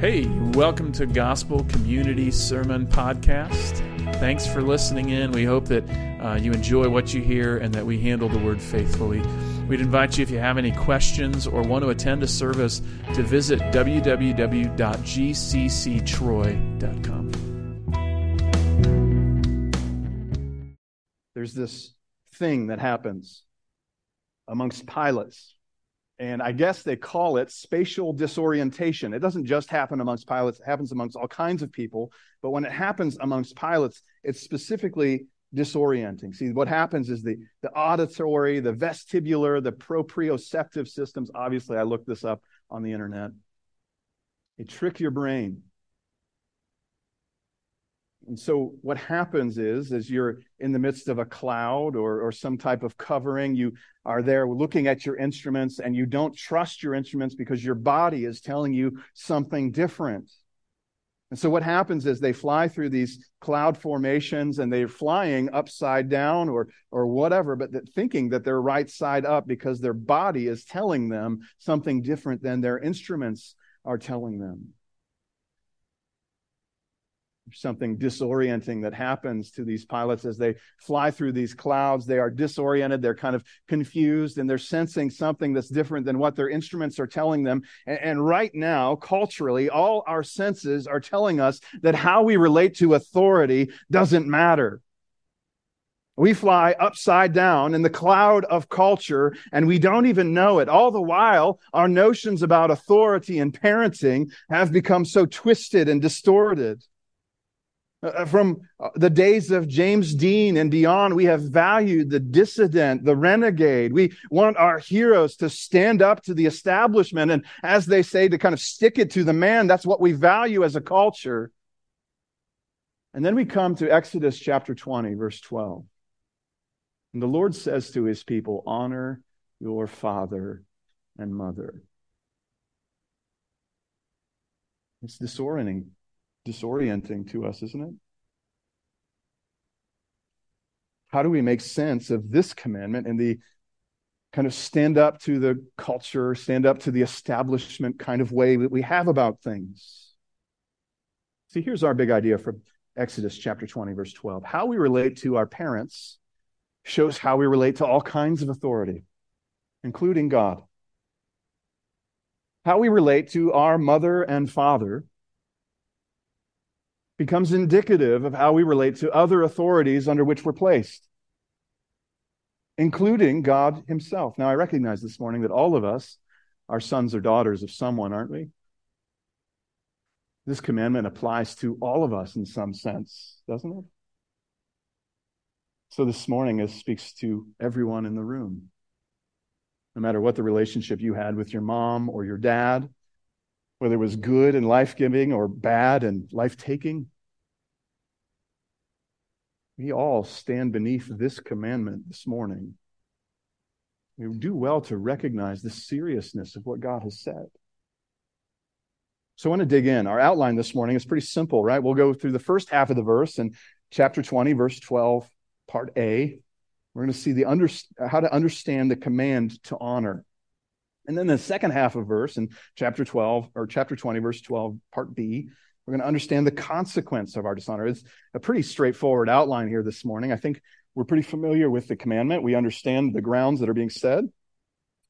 Hey, welcome to Gospel Community Sermon Podcast. Thanks for listening in. We hope that uh, you enjoy what you hear and that we handle the word faithfully. We'd invite you, if you have any questions or want to attend a service, to visit www.gcctroy.com. There's this thing that happens amongst pilots and I guess they call it spatial disorientation. It doesn't just happen amongst pilots, it happens amongst all kinds of people. But when it happens amongst pilots, it's specifically disorienting. See, what happens is the, the auditory, the vestibular, the proprioceptive systems. Obviously, I looked this up on the internet. They trick your brain. And so what happens is, as you're in the midst of a cloud or, or some type of covering, you are there looking at your instruments and you don't trust your instruments because your body is telling you something different. And so what happens is they fly through these cloud formations and they're flying upside down or or whatever, but that thinking that they're right side up because their body is telling them something different than their instruments are telling them something disorienting that happens to these pilots as they fly through these clouds. They are disoriented, they're kind of confused, and they're sensing something that's different than what their instruments are telling them. And, and, right now, culturally, all our senses are telling us that how we relate to authority doesn't matter. We fly upside down in the cloud of culture and we don't even know it. All the while, our notions about authority and parenting have become so twisted and distorted. Uh, from uh, the days of James Dean and beyond, we have valued the dissident, the renegade. We want our heroes to stand up to the establishment. And as they say, to kind of stick it to the man. That's what we value as a culture. And then we come to Exodus chapter 20, verse 12. And the Lord says to his people, Honor your father and mother. It's disorienting disorienting to us, isn't it? How do we make sense of this commandment and the kind of stand up to the culture, stand up to the establishment kind of way that we have about things? See, here's our big idea from Exodus chapter 20, verse 12. How we relate to our parents shows how we relate to all kinds of authority, including God. How we relate to our mother and father becomes indicative of how we relate to other authorities under which we're placed, including God Himself. Now, I recognize this morning that all of us are sons or daughters of someone, aren't we? This commandment applies to all of us in some sense, doesn't it? So this morning, it speaks to everyone in the room. No matter what the relationship you had with your mom or your dad, whether it was good and life giving or bad and life taking. We all stand beneath this commandment this morning. We do well to recognize the seriousness of what God has said. So I want to dig in. Our outline this morning is pretty simple, right? We'll go through the first half of the verse in chapter 20, verse 12, part A. We're going to see the under, how to understand the command to honor. And then the second half of verse in chapter 12 or chapter 20, verse 12, part B, we're going to understand the consequence of our dishonor. It's a pretty straightforward outline here this morning. I think we're pretty familiar with the commandment. We understand the grounds that are being said,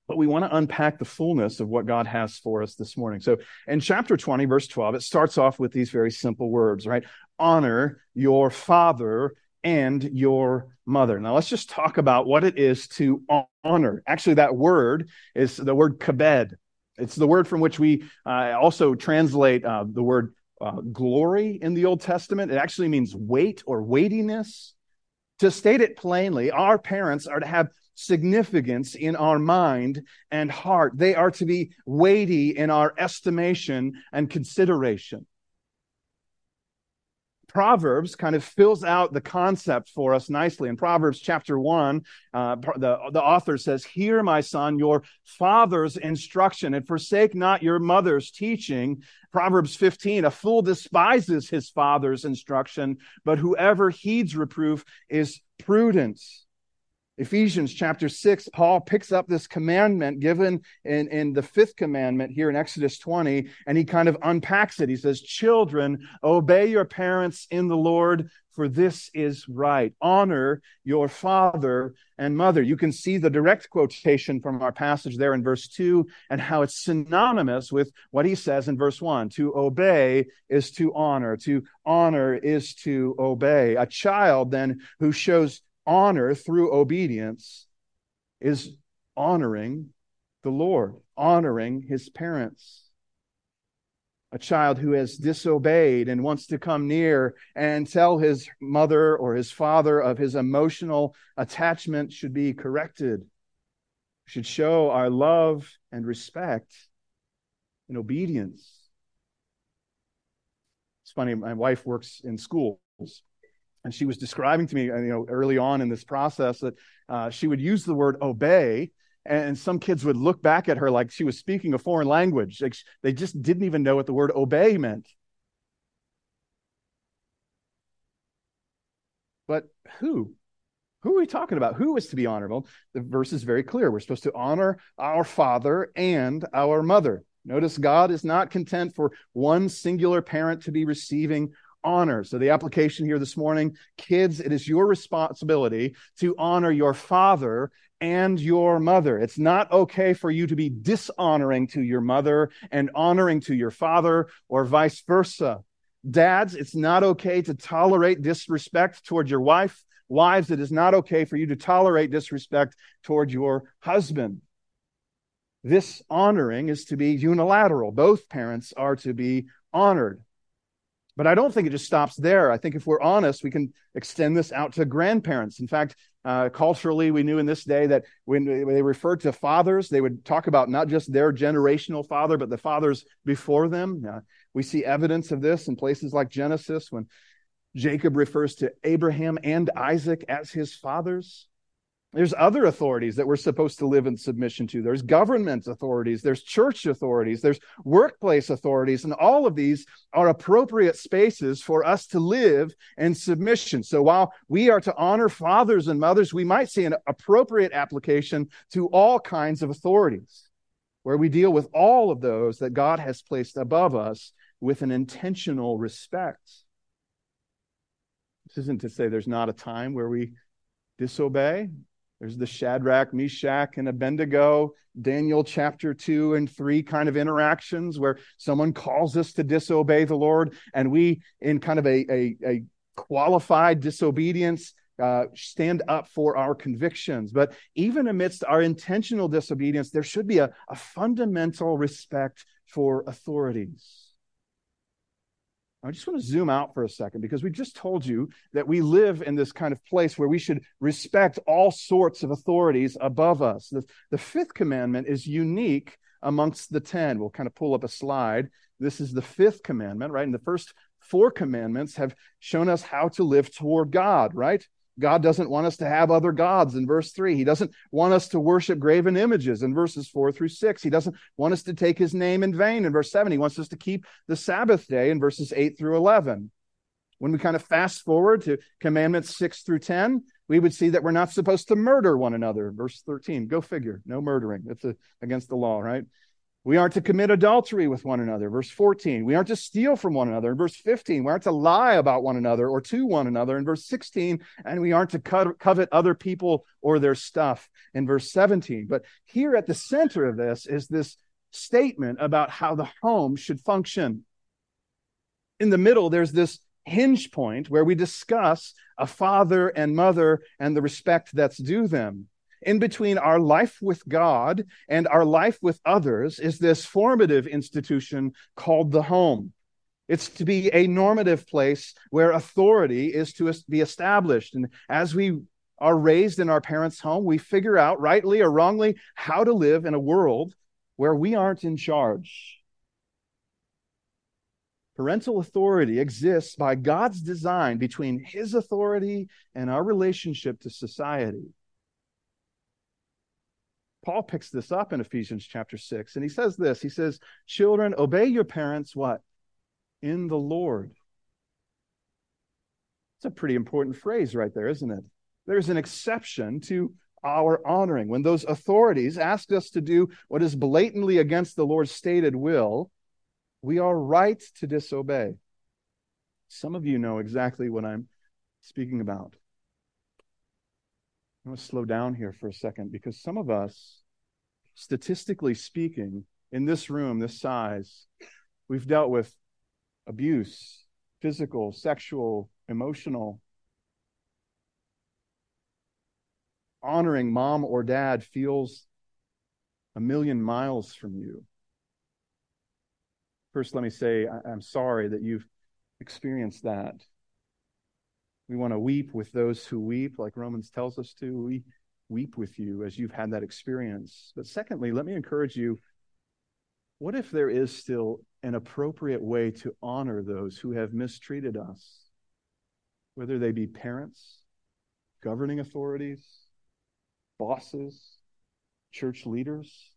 but we want to unpack the fullness of what God has for us this morning. So in chapter 20, verse 12, it starts off with these very simple words, right? Honor your father and your mother. Now let's just talk about what it is to honor. Actually, that word is the word kabed. It's the word from which we uh, also translate uh, the word uh, glory in the Old Testament. It actually means weight or weightiness. To state it plainly, our parents are to have significance in our mind and heart. They are to be weighty in our estimation and consideration. Proverbs kind of fills out the concept for us nicely. In Proverbs chapter 1, uh, the, the author says, Hear, my son, your father's instruction, and forsake not your mother's teaching. Proverbs 15, a fool despises his father's instruction, but whoever heeds reproof is prudent. Ephesians chapter 6, Paul picks up this commandment given in, in the fifth commandment here in Exodus 20, and he kind of unpacks it. He says, Children, obey your parents in the Lord, for this is right. Honor your father and mother. You can see the direct quotation from our passage there in verse 2 and how it's synonymous with what he says in verse 1. To obey is to honor, to honor is to obey. A child then who shows honor through obedience is honoring the Lord, honoring his parents. A child who has disobeyed and wants to come near and tell his mother or his father of his emotional attachment should be corrected. Should show our love and respect and obedience. It's funny, my wife works in schools and she was describing to me, uh, you know, early on in this process that uh, she would use the word obey, and some kids would look back at her like she was speaking a foreign language. Like they just didn't even know what the word obey meant. But who? Who are we talking about? Who is to be honorable? The verse is very clear. We're supposed to honor our father and our mother. Notice God is not content for one singular parent to be receiving honor. So, the application here this morning kids, it is your responsibility to honor your father and your mother. It's not okay for you to be dishonoring to your mother and honoring to your father, or vice versa. Dads, it's not okay to tolerate disrespect toward your wife. Wives, it is not okay for you to tolerate disrespect toward your husband. This honoring is to be unilateral. Both parents are to be honored. But I don't think it just stops there. I think if we're honest, we can extend this out to grandparents. In fact, uh, culturally, we knew in this day that when they referred to fathers, they would talk about not just their generational father, but the fathers before them. Uh, we see evidence of this in places like Genesis when Jacob refers to Abraham and Isaac as his fathers. There's other authorities that we're supposed to live in submission to. There's government authorities, there's church authorities, there's workplace authorities, and all of these are appropriate spaces for us to live in submission. So while we are to honor fathers and mothers, we might see an appropriate application to all kinds of authorities where we deal with all of those that God has placed above us with an intentional respect. This isn't to say there's not a time where we disobey. There's the Shadrach, Meshach, and Abednego, Daniel chapter 2 and 3 kind of interactions where someone calls us to disobey the Lord, and we, in kind of a, a, a qualified disobedience, uh, stand up for our convictions. But even amidst our intentional disobedience, there should be a, a fundamental respect for authorities. I just want to zoom out for a second because we just told you that we live in this kind of place where we should respect all sorts of authorities above us. The, the fifth commandment is unique amongst the 10. We'll kind of pull up a slide. This is the fifth commandment, right? And the first four commandments have shown us how to live toward God, right? God doesn't want us to have other gods in verse 3. He doesn't want us to worship graven images in verses 4 through 6. He doesn't want us to take his name in vain in verse 7. He wants us to keep the Sabbath day in verses 8 through 11. When we kind of fast forward to commandments 6 through 10, we would see that we're not supposed to murder one another. Verse 13, go figure, no murdering. That's a, against the law, right? We aren't to commit adultery with one another. Verse 14. We aren't to steal from one another. In verse 15, we aren't to lie about one another or to one another. In verse 16, and we aren't to covet other people or their stuff. In verse 17. But here at the center of this is this statement about how the home should function. In the middle, there's this hinge point where we discuss a father and mother and the respect that's due them in between our life with God and our life with others is this formative institution called the home. It's to be a normative place where authority is to be established. And as we are raised in our parents' home, we figure out, rightly or wrongly, how to live in a world where we aren't in charge. Parental authority exists by God's design between His authority and our relationship to society. Paul picks this up in Ephesians chapter 6, and he says this He says, Children, obey your parents, what? In the Lord. It's a pretty important phrase right there, isn't it? There's an exception to our honoring. When those authorities ask us to do what is blatantly against the Lord's stated will, we are right to disobey. Some of you know exactly what I'm speaking about. I'm going to slow down here for a second because some of us, statistically speaking, in this room, this size, we've dealt with abuse, physical, sexual, emotional. Honoring mom or dad feels a million miles from you. First, let me say I'm sorry that you've experienced that. We want to weep with those who weep, like Romans tells us to. We weep with you as you've had that experience. But secondly, let me encourage you what if there is still an appropriate way to honor those who have mistreated us, whether they be parents, governing authorities, bosses, church leaders?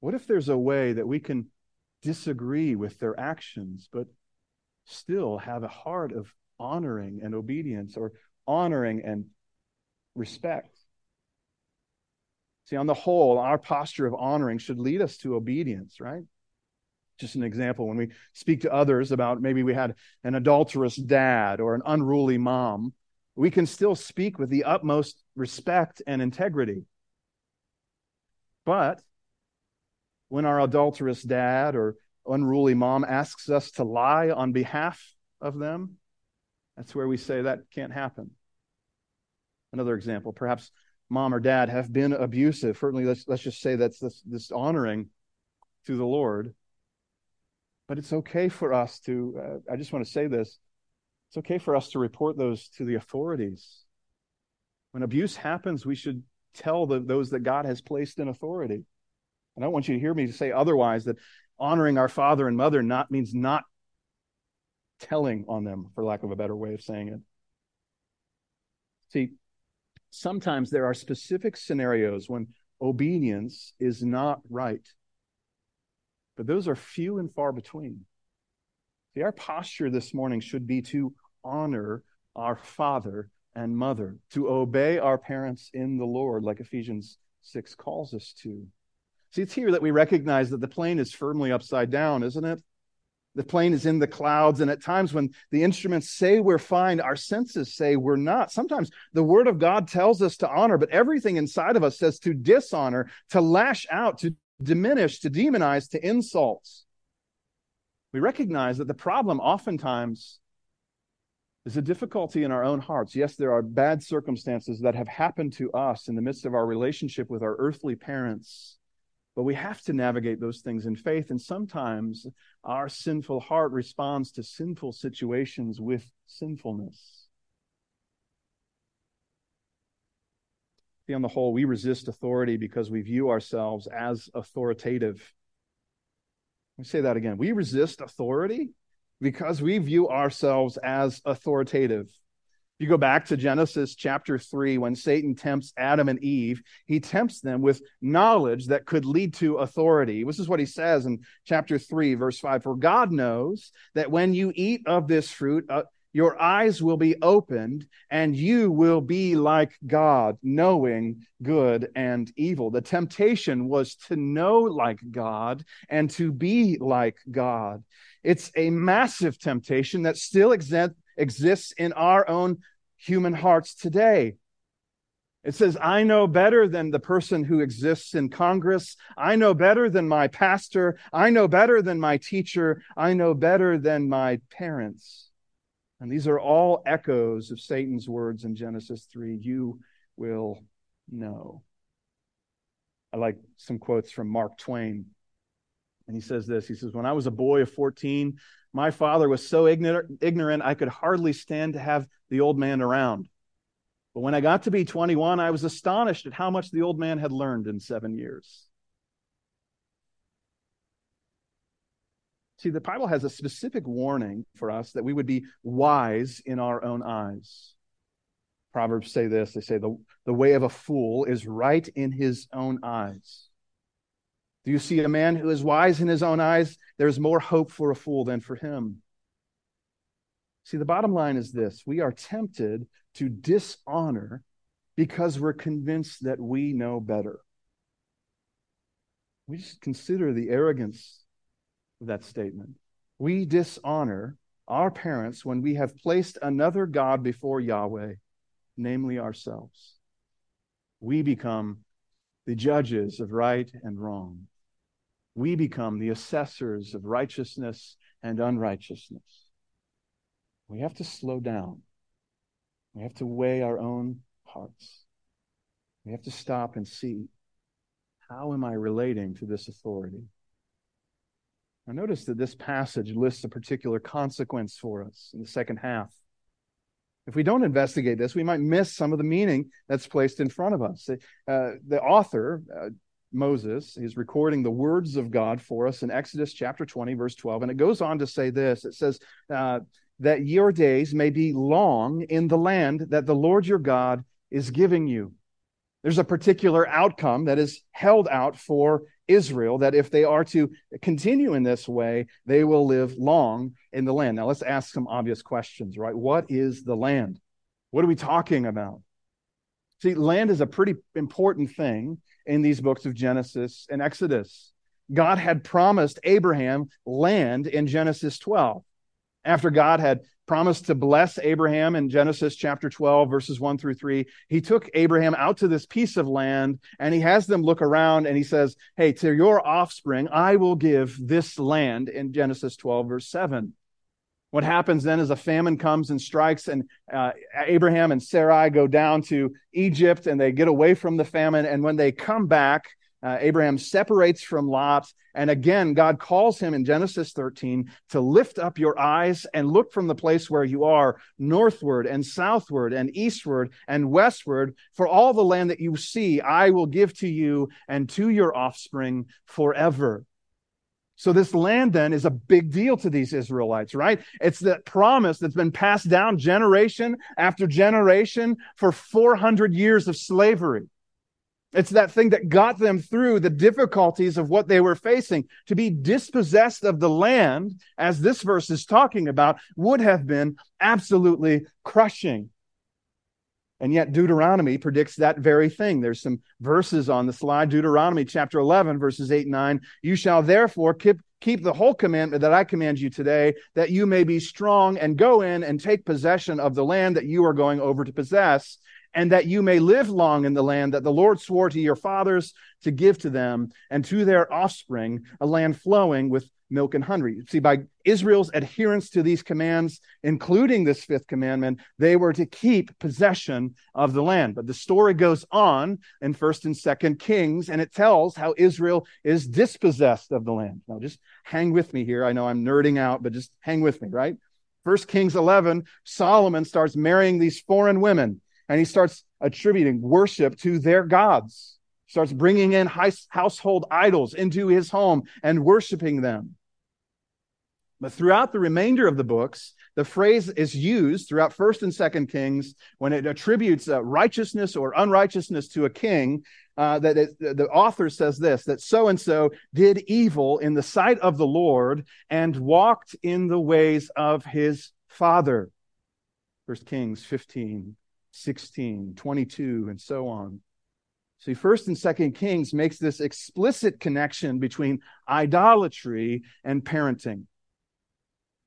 What if there's a way that we can disagree with their actions, but still have a heart of honoring and obedience or honoring and respect. See, on the whole, our posture of honoring should lead us to obedience, right? Just an example, when we speak to others about maybe we had an adulterous dad or an unruly mom, we can still speak with the utmost respect and integrity. But when our adulterous dad or unruly mom asks us to lie on behalf of them, that's where we say that can't happen. Another example, perhaps mom or dad have been abusive. Certainly, let's, let's just say that's this, this honoring to the Lord. But it's okay for us to, uh, I just want to say this it's okay for us to report those to the authorities. When abuse happens, we should tell the, those that God has placed in authority. And I don't want you to hear me say otherwise that honoring our father and mother not means not telling on them, for lack of a better way of saying it. See, sometimes there are specific scenarios when obedience is not right, but those are few and far between. See, our posture this morning should be to honor our father and mother, to obey our parents in the Lord, like Ephesians 6 calls us to. See, it's here that we recognize that the plane is firmly upside down, isn't it? The plane is in the clouds, and at times when the instruments say we're fine, our senses say we're not. Sometimes the word of God tells us to honor, but everything inside of us says to dishonor, to lash out, to diminish, to demonize, to insults. We recognize that the problem oftentimes is a difficulty in our own hearts. Yes, there are bad circumstances that have happened to us in the midst of our relationship with our earthly parents. But we have to navigate those things in faith. And sometimes our sinful heart responds to sinful situations with sinfulness. See, on the whole, we resist authority because we view ourselves as authoritative. Let me say that again. We resist authority because we view ourselves as authoritative you go back to Genesis chapter 3, when Satan tempts Adam and Eve, he tempts them with knowledge that could lead to authority. This is what he says in chapter 3, verse 5 For God knows that when you eat of this fruit, uh, your eyes will be opened and you will be like God, knowing good and evil. The temptation was to know like God and to be like God. It's a massive temptation that still exists exists in our own human hearts today. It says, I know better than the person who exists in Congress. I know better than my pastor. I know better than my teacher. I know better than my parents. And these are all echoes of Satan's words in Genesis 3 You will know. I like some quotes from Mark Twain. And he says this He says, When I was a boy of 14, my father was so ignorant, I could hardly stand to have the old man around. But when I got to be 21, I was astonished at how much the old man had learned in seven years. See, the Bible has a specific warning for us that we would be wise in our own eyes. Proverbs say this they say, the, the way of a fool is right in his own eyes. Do you see a man who is wise in his own eyes? There's more hope for a fool than for him. See, the bottom line is this we are tempted to dishonor because we're convinced that we know better. We just consider the arrogance of that statement. We dishonor our parents when we have placed another God before Yahweh, namely ourselves. We become the judges of right and wrong. We become the assessors of righteousness and unrighteousness. We have to slow down. We have to weigh our own hearts. We have to stop and see how am I relating to this authority? Now, notice that this passage lists a particular consequence for us in the second half. If we don't investigate this, we might miss some of the meaning that's placed in front of us. Uh, the author, uh, Moses, is recording the words of God for us in Exodus chapter 20, verse 12. And it goes on to say this it says, uh, That your days may be long in the land that the Lord your God is giving you. There's a particular outcome that is held out for Israel that if they are to continue in this way, they will live long in the land. Now, let's ask some obvious questions, right? What is the land? What are we talking about? See, land is a pretty important thing in these books of Genesis and Exodus. God had promised Abraham land in Genesis 12. After God had promised to bless Abraham in Genesis chapter 12, verses 1 through 3. He took Abraham out to this piece of land and he has them look around and he says, Hey, to your offspring, I will give this land in Genesis 12, verse 7. What happens then is a famine comes and strikes, and uh, Abraham and Sarai go down to Egypt and they get away from the famine. And when they come back, uh, Abraham separates from Lot. And again, God calls him in Genesis 13 to lift up your eyes and look from the place where you are northward and southward and eastward and westward. For all the land that you see, I will give to you and to your offspring forever. So this land then is a big deal to these Israelites, right? It's the promise that's been passed down generation after generation for 400 years of slavery. It's that thing that got them through the difficulties of what they were facing. To be dispossessed of the land, as this verse is talking about, would have been absolutely crushing. And yet Deuteronomy predicts that very thing. There's some verses on the slide. Deuteronomy chapter 11, verses 8 and 9. You shall therefore keep, keep the whole commandment that I command you today, that you may be strong and go in and take possession of the land that you are going over to possess and that you may live long in the land that the Lord swore to your fathers to give to them and to their offspring, a land flowing with milk and honey. See, by Israel's adherence to these commands, including this fifth commandment, they were to keep possession of the land. But the story goes on in first and second Kings, and it tells how Israel is dispossessed of the land. Now, just hang with me here. I know I'm nerding out, but just hang with me, right? First Kings 11, Solomon starts marrying these foreign women and he starts attributing worship to their gods. Starts bringing in household idols into his home and worshiping them. But throughout the remainder of the books the phrase is used throughout first and second kings when it attributes uh, righteousness or unrighteousness to a king uh, that it, the author says this that so and so did evil in the sight of the lord and walked in the ways of his father. First kings 15 16, 22, and so on. See, first and second Kings makes this explicit connection between idolatry and parenting.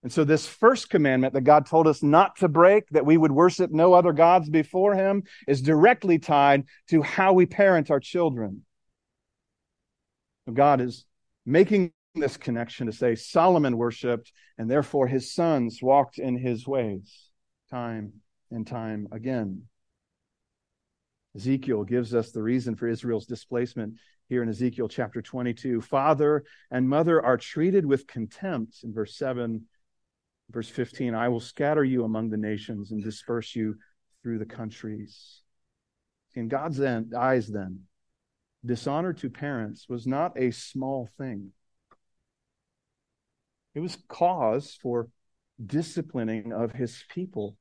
And so, this first commandment that God told us not to break, that we would worship no other gods before Him, is directly tied to how we parent our children. God is making this connection to say Solomon worshiped, and therefore his sons walked in his ways time and time again. Ezekiel gives us the reason for Israel's displacement here in Ezekiel chapter 22. Father and mother are treated with contempt in verse 7. Verse 15 I will scatter you among the nations and disperse you through the countries. In God's eyes, then, dishonor to parents was not a small thing, it was cause for disciplining of his people.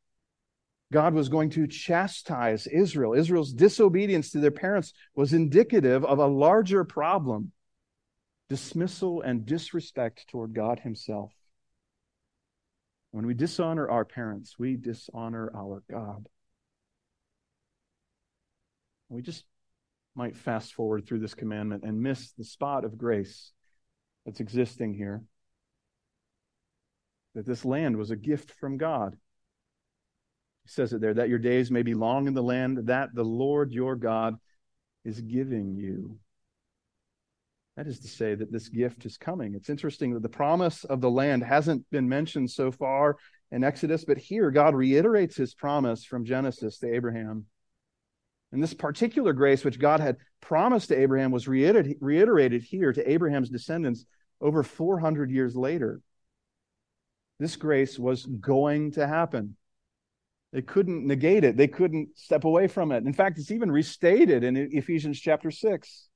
God was going to chastise Israel. Israel's disobedience to their parents was indicative of a larger problem dismissal and disrespect toward God Himself. When we dishonor our parents, we dishonor our God. We just might fast forward through this commandment and miss the spot of grace that's existing here. That this land was a gift from God. He says it there, that your days may be long in the land that the Lord your God is giving you. That is to say, that this gift is coming. It's interesting that the promise of the land hasn't been mentioned so far in Exodus, but here God reiterates his promise from Genesis to Abraham. And this particular grace, which God had promised to Abraham, was reiterated here to Abraham's descendants over 400 years later. This grace was going to happen. They couldn't negate it, they couldn't step away from it. In fact, it's even restated in Ephesians chapter 6.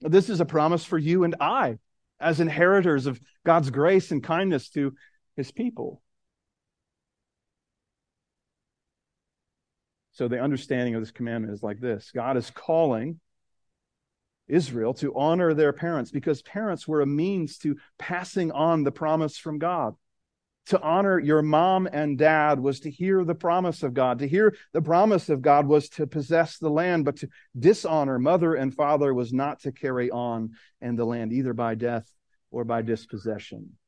This is a promise for you and I as inheritors of God's grace and kindness to his people. So the understanding of this commandment is like this God is calling Israel to honor their parents because parents were a means to passing on the promise from God. To honor your mom and dad was to hear the promise of God. To hear the promise of God was to possess the land, but to dishonor mother and father was not to carry on in the land, either by death or by dispossession.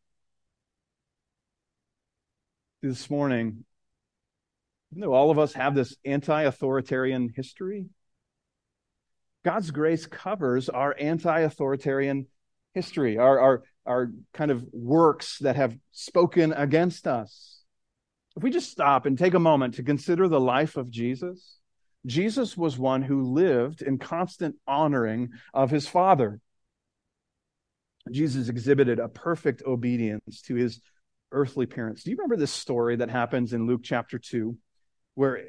This morning, you know, all of us have this anti authoritarian history. God's grace covers our anti authoritarian history, our, our, our kind of works that have spoken against us. If we just stop and take a moment to consider the life of Jesus, Jesus was one who lived in constant honoring of his Father. Jesus exhibited a perfect obedience to his earthly parents. Do you remember this story that happens in Luke chapter 2, where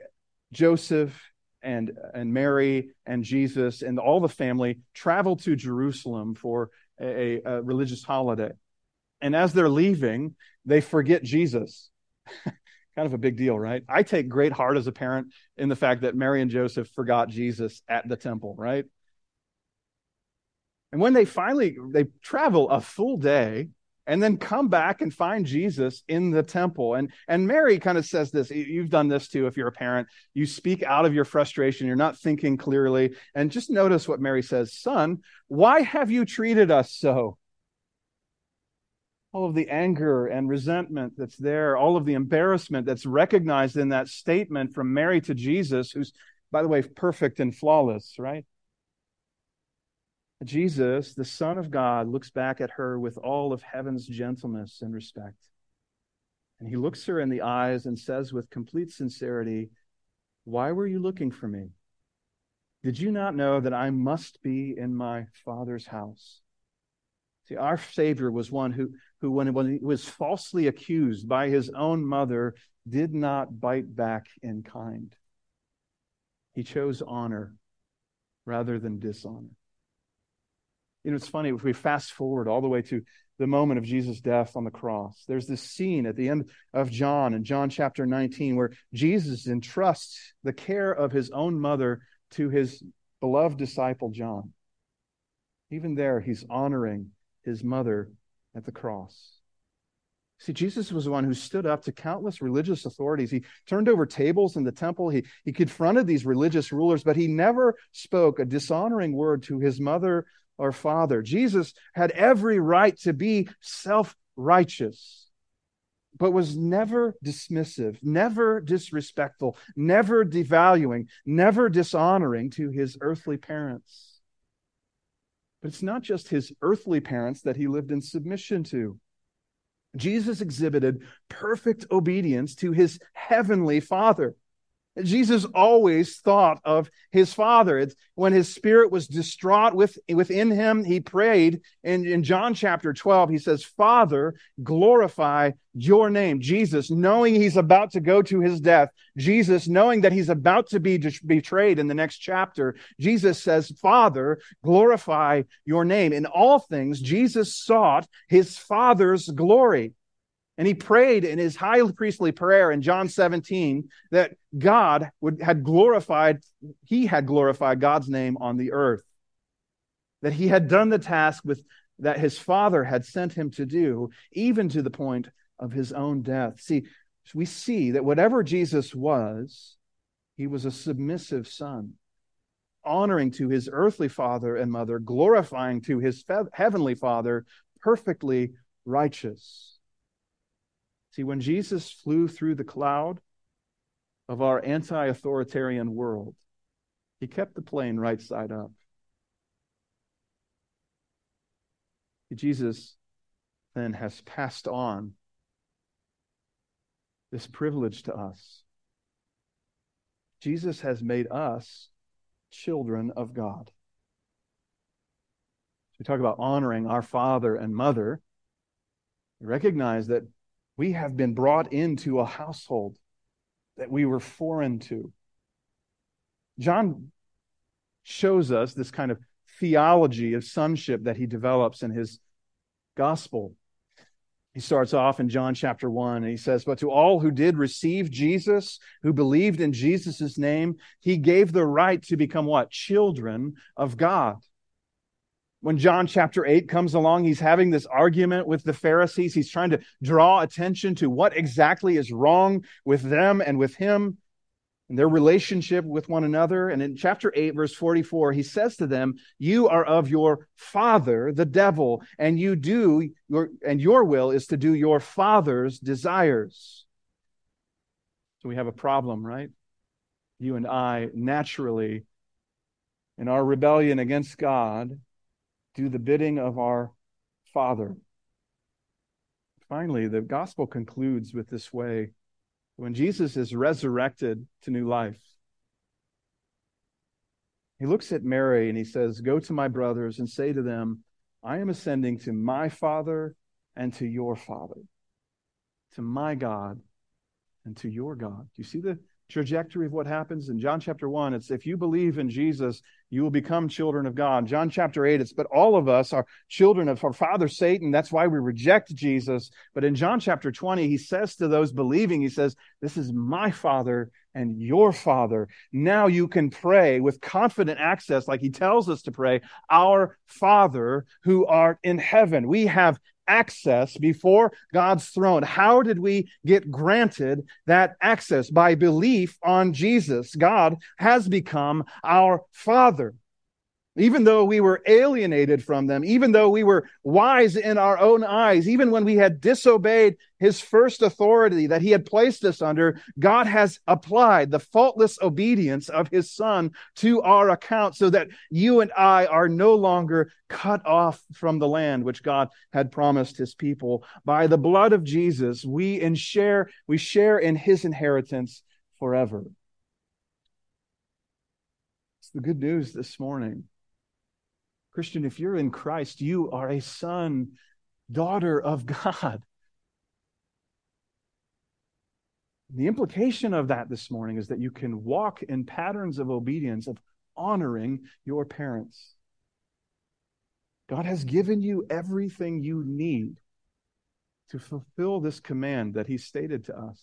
Joseph and, and Mary and Jesus and all the family travel to Jerusalem for a, a religious holiday. And as they're leaving, they forget Jesus. kind of a big deal, right? I take great heart as a parent in the fact that Mary and Joseph forgot Jesus at the temple, right? And when they finally they travel a full day and then come back and find Jesus in the temple. And and Mary kind of says this, you've done this too if you're a parent. You speak out of your frustration, you're not thinking clearly. And just notice what Mary says, "Son, why have you treated us so?" All of the anger and resentment that's there, all of the embarrassment that's recognized in that statement from Mary to Jesus, who's by the way perfect and flawless, right? Jesus, the Son of God, looks back at her with all of heaven's gentleness and respect. And he looks her in the eyes and says with complete sincerity, Why were you looking for me? Did you not know that I must be in my Father's house? See, our Savior was one who, who when, when he was falsely accused by his own mother, did not bite back in kind. He chose honor rather than dishonor. You know, it's funny if we fast forward all the way to the moment of Jesus' death on the cross. There's this scene at the end of John in John chapter 19 where Jesus entrusts the care of his own mother to his beloved disciple John. Even there, he's honoring his mother at the cross. See, Jesus was the one who stood up to countless religious authorities. He turned over tables in the temple. He, he confronted these religious rulers, but he never spoke a dishonoring word to his mother or father. Jesus had every right to be self righteous, but was never dismissive, never disrespectful, never devaluing, never dishonoring to his earthly parents. But it's not just his earthly parents that he lived in submission to. Jesus exhibited perfect obedience to his heavenly Father. Jesus always thought of his father. It's when his spirit was distraught with, within him, he prayed in, in John chapter 12. He says, Father, glorify your name. Jesus, knowing he's about to go to his death, Jesus, knowing that he's about to be betrayed in the next chapter, Jesus says, Father, glorify your name. In all things, Jesus sought his father's glory. And he prayed in his high priestly prayer in John 17 that God would, had glorified, he had glorified God's name on the earth. That he had done the task with, that his father had sent him to do, even to the point of his own death. See, we see that whatever Jesus was, he was a submissive son. honoring to his earthly father and mother, glorifying to his fe- heavenly father, perfectly righteous. See, when Jesus flew through the cloud of our anti authoritarian world, he kept the plane right side up. Jesus then has passed on this privilege to us. Jesus has made us children of God. we talk about honoring our father and mother. We recognize that we have been brought into a household that we were foreign to. John shows us this kind of theology of sonship that he develops in his gospel. He starts off in John chapter 1 and he says, But to all who did receive Jesus, who believed in Jesus' name, he gave the right to become what? Children of God when John chapter 8 comes along, he's having this argument with the Pharisees. He's trying to draw attention to what exactly is wrong with them and with him and their relationship with one another. And in chapter 8, verse 44, he says to them, You are of your father, the devil, and you do your, and your will is to do your father's desires. So we have a problem, right? You and I naturally, in our rebellion against God, do the bidding of our Father. Finally, the gospel concludes with this way when Jesus is resurrected to new life, he looks at Mary and he says, Go to my brothers and say to them, I am ascending to my Father and to your Father, to my God and to your God. Do you see the trajectory of what happens in John chapter 1 it's if you believe in Jesus you will become children of God. John chapter 8 it's but all of us are children of our father Satan. That's why we reject Jesus. But in John chapter 20 he says to those believing he says this is my father and your father. Now you can pray with confident access like he tells us to pray our father who art in heaven. We have access before God's throne. How did we get granted that access? By belief on Jesus. God has become our Father. Even though we were alienated from them, even though we were wise in our own eyes, even when we had disobeyed his first authority that he had placed us under, God has applied the faultless obedience of his son to our account so that you and I are no longer cut off from the land which God had promised his people. By the blood of Jesus, we in share, we share in his inheritance forever. It's the good news this morning. Christian, if you're in Christ, you are a son, daughter of God. The implication of that this morning is that you can walk in patterns of obedience, of honoring your parents. God has given you everything you need to fulfill this command that He stated to us.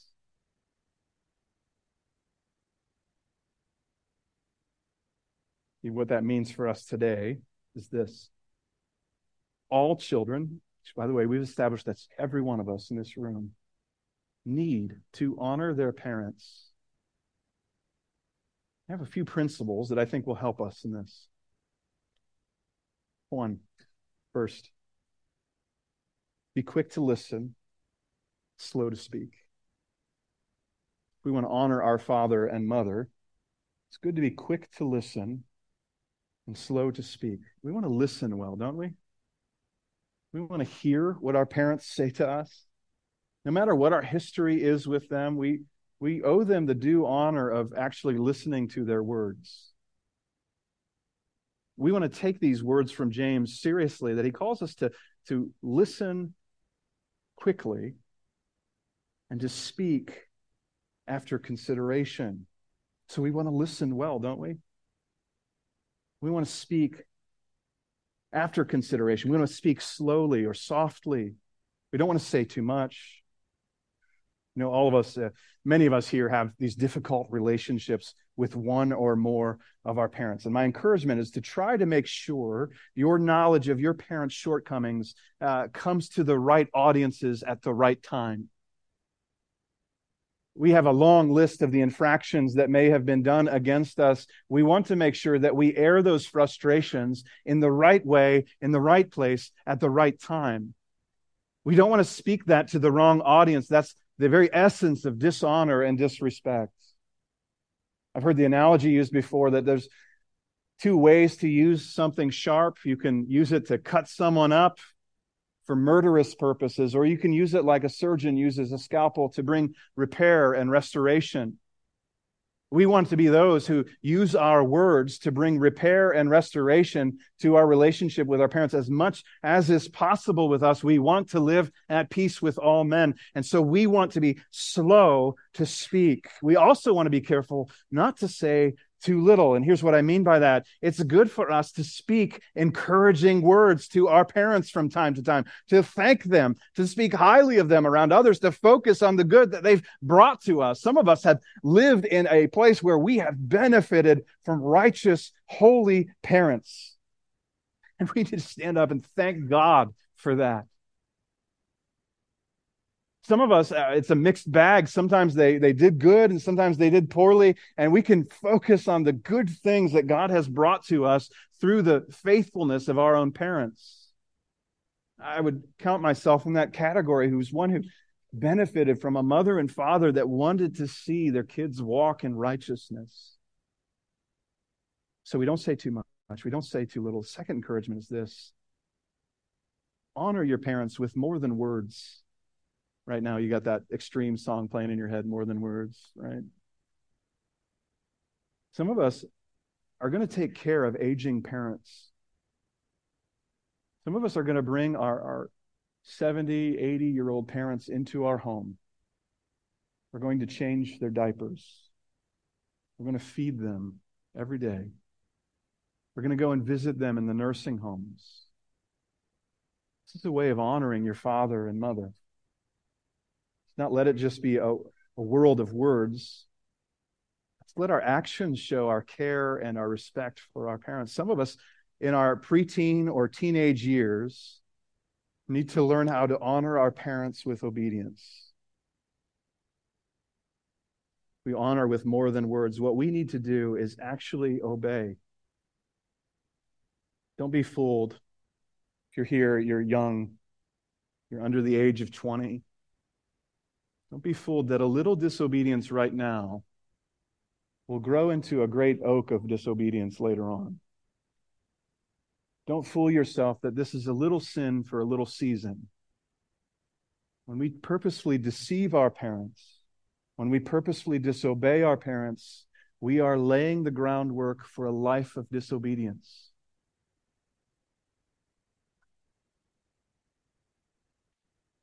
What that means for us today is this all children, which, by the way, we've established that's every one of us in this room, need to honor their parents. I have a few principles that I think will help us in this. One, first, be quick to listen, slow to speak. We want to honor our father and mother, it's good to be quick to listen and slow to speak. We want to listen well, don't we? We want to hear what our parents say to us. No matter what our history is with them, we, we owe them the due honor of actually listening to their words. We want to take these words from James seriously, that he calls us to, to listen quickly and to speak after consideration. So we want to listen well, don't we? We want to speak after consideration. We want to speak slowly or softly. We don't want to say too much. You know, all of us, uh, many of us here have these difficult relationships with one or more of our parents. And my encouragement is to try to make sure your knowledge of your parents' shortcomings uh, comes to the right audiences at the right time we have a long list of the infractions that may have been done against us. We want to make sure that we air those frustrations in the right way, in the right place, at the right time. We don't want to speak that to the wrong audience. That's the very essence of dishonor and disrespect. I've heard the analogy used before that there's two ways to use something sharp. You can use it to cut someone up for murderous purposes, or you can use it like a surgeon uses a scalpel to bring repair and restoration. We want to be those who use our words to bring repair and restoration to our relationship with our parents as much as is possible with us. We want to live at peace with all men. And so we want to be slow to speak. We also want to be careful not to say too little. And here's what I mean by that. It's good for us to speak encouraging words to our parents from time to time, to thank them, to speak highly of them around others, to focus on the good that they've brought to us. Some of us have lived in a place where we have benefited from righteous, holy parents. And we need to stand up and thank God for that. Some of us, uh, it's a mixed bag. Sometimes they, they did good and sometimes they did poorly. And we can focus on the good things that God has brought to us through the faithfulness of our own parents. I would count myself in that category who's one who benefited from a mother and father that wanted to see their kids walk in righteousness. So we don't say too much. We don't say too little. Second encouragement is this honor your parents with more than words right now you got that extreme song playing in your head more than words, right? Some of us are going to take care of aging parents. Some of us are going to bring our, our 70, 80 year old parents into our home. We're going to change their diapers. We're going to feed them every day. We're going to go and visit them in the nursing homes. This is a way of honoring your father and mother not let it just be a, a world of words. Let's let our actions show our care and our respect for our parents. Some of us in our preteen or teenage years need to learn how to honor our parents with obedience. We honor with more than words. What we need to do is actually obey. Don't be fooled. If you're here, you're young, you're under the age of 20. Don't be fooled that a little disobedience right now will grow into a great oak of disobedience later on. Don't fool yourself that this is a little sin for a little season. When we purposefully deceive our parents, when we purposefully disobey our parents, we are laying the groundwork for a life of disobedience.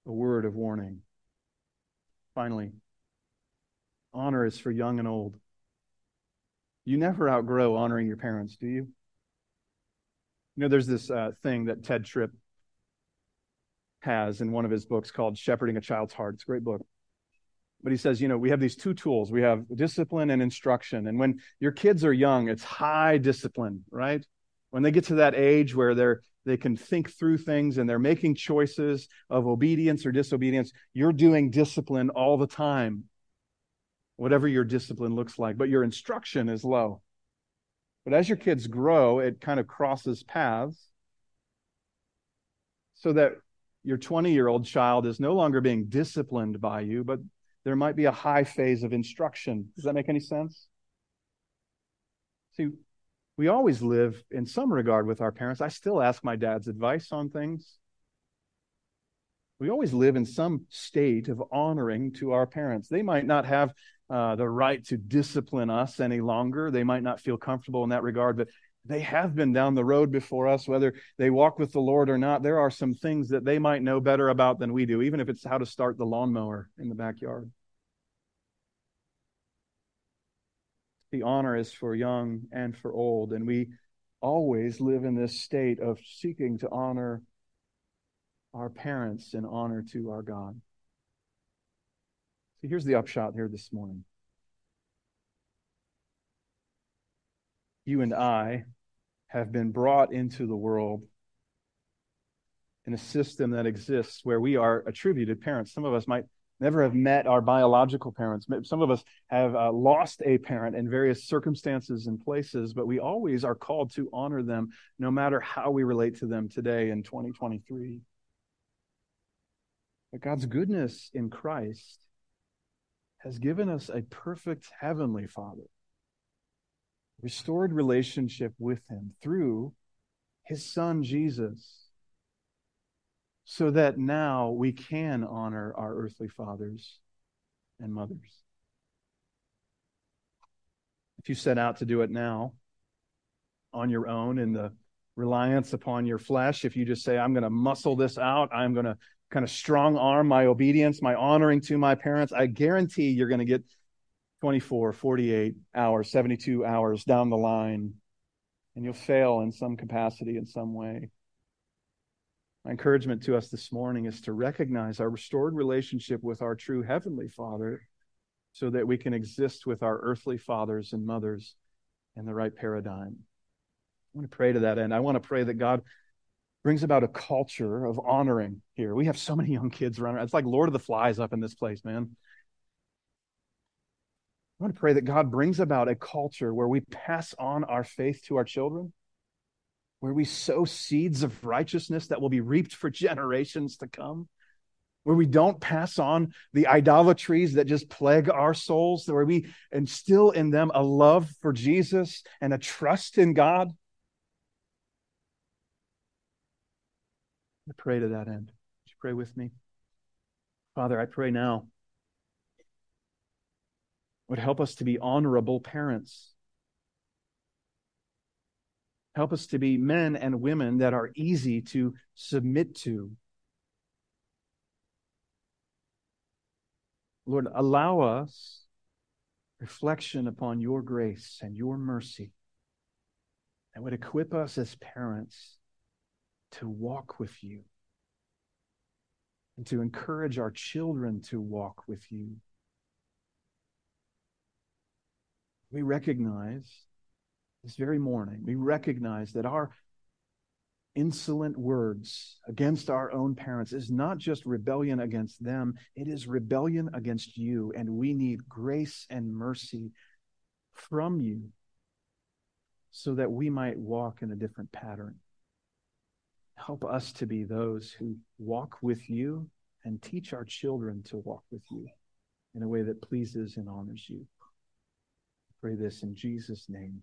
A word of warning. Finally, honor is for young and old. You never outgrow honoring your parents, do you? You know, there's this uh, thing that Tedd Tripp has in one of his books called Shepherding a Child's Heart. It's a great book. But he says, you know, we have these two tools. We have discipline and instruction. And when your kids are young, it's high discipline, right? When they get to that age where they're they can think through things and they're making choices of obedience or disobedience. You're doing discipline all the time, whatever your discipline looks like, but your instruction is low. But as your kids grow, it kind of crosses paths so that your 20 year old child is no longer being disciplined by you, but there might be a high phase of instruction. Does that make any sense? See, we always live in some regard with our parents. I still ask my dad's advice on things. We always live in some state of honoring to our parents. They might not have uh, the right to discipline us any longer. They might not feel comfortable in that regard, but they have been down the road before us, whether they walk with the Lord or not. There are some things that they might know better about than we do, even if it's how to start the lawnmower in the backyard. The honor is for young and for old. And we always live in this state of seeking to honor our parents and honor to our God. So here's the upshot here this morning. You and I have been brought into the world in a system that exists where we are attributed parents. Some of us might never have met our biological parents. Some of us have uh, lost a parent in various circumstances and places, but we always are called to honor them no matter how we relate to them today in 2023. But God's goodness in Christ has given us a perfect heavenly Father, restored relationship with Him through His Son Jesus so that now we can honor our earthly fathers and mothers. If you set out to do it now on your own in the reliance upon your flesh, if you just say, I'm going to muscle this out, I'm going to kind of strong arm my obedience, my honoring to my parents, I guarantee you're going to get 24, 48 hours, 72 hours down the line, and you'll fail in some capacity in some way. My encouragement to us this morning is to recognize our restored relationship with our true Heavenly Father so that we can exist with our earthly fathers and mothers in the right paradigm. I want to pray to that end. I want to pray that God brings about a culture of honoring here. We have so many young kids running. It's like Lord of the Flies up in this place, man. I want to pray that God brings about a culture where we pass on our faith to our children where we sow seeds of righteousness that will be reaped for generations to come, where we don't pass on the idolatries that just plague our souls, where we instill in them a love for Jesus and a trust in God. I pray to that end. Would you pray with me? Father, I pray now would help us to be honorable parents Help us to be men and women that are easy to submit to. Lord, allow us reflection upon your grace and your mercy that would equip us as parents to walk with you and to encourage our children to walk with you. We recognize this very morning, we recognize that our insolent words against our own parents is not just rebellion against them, it is rebellion against you. And we need grace and mercy from you so that we might walk in a different pattern. Help us to be those who walk with you and teach our children to walk with you in a way that pleases and honors you. I pray this in Jesus' name.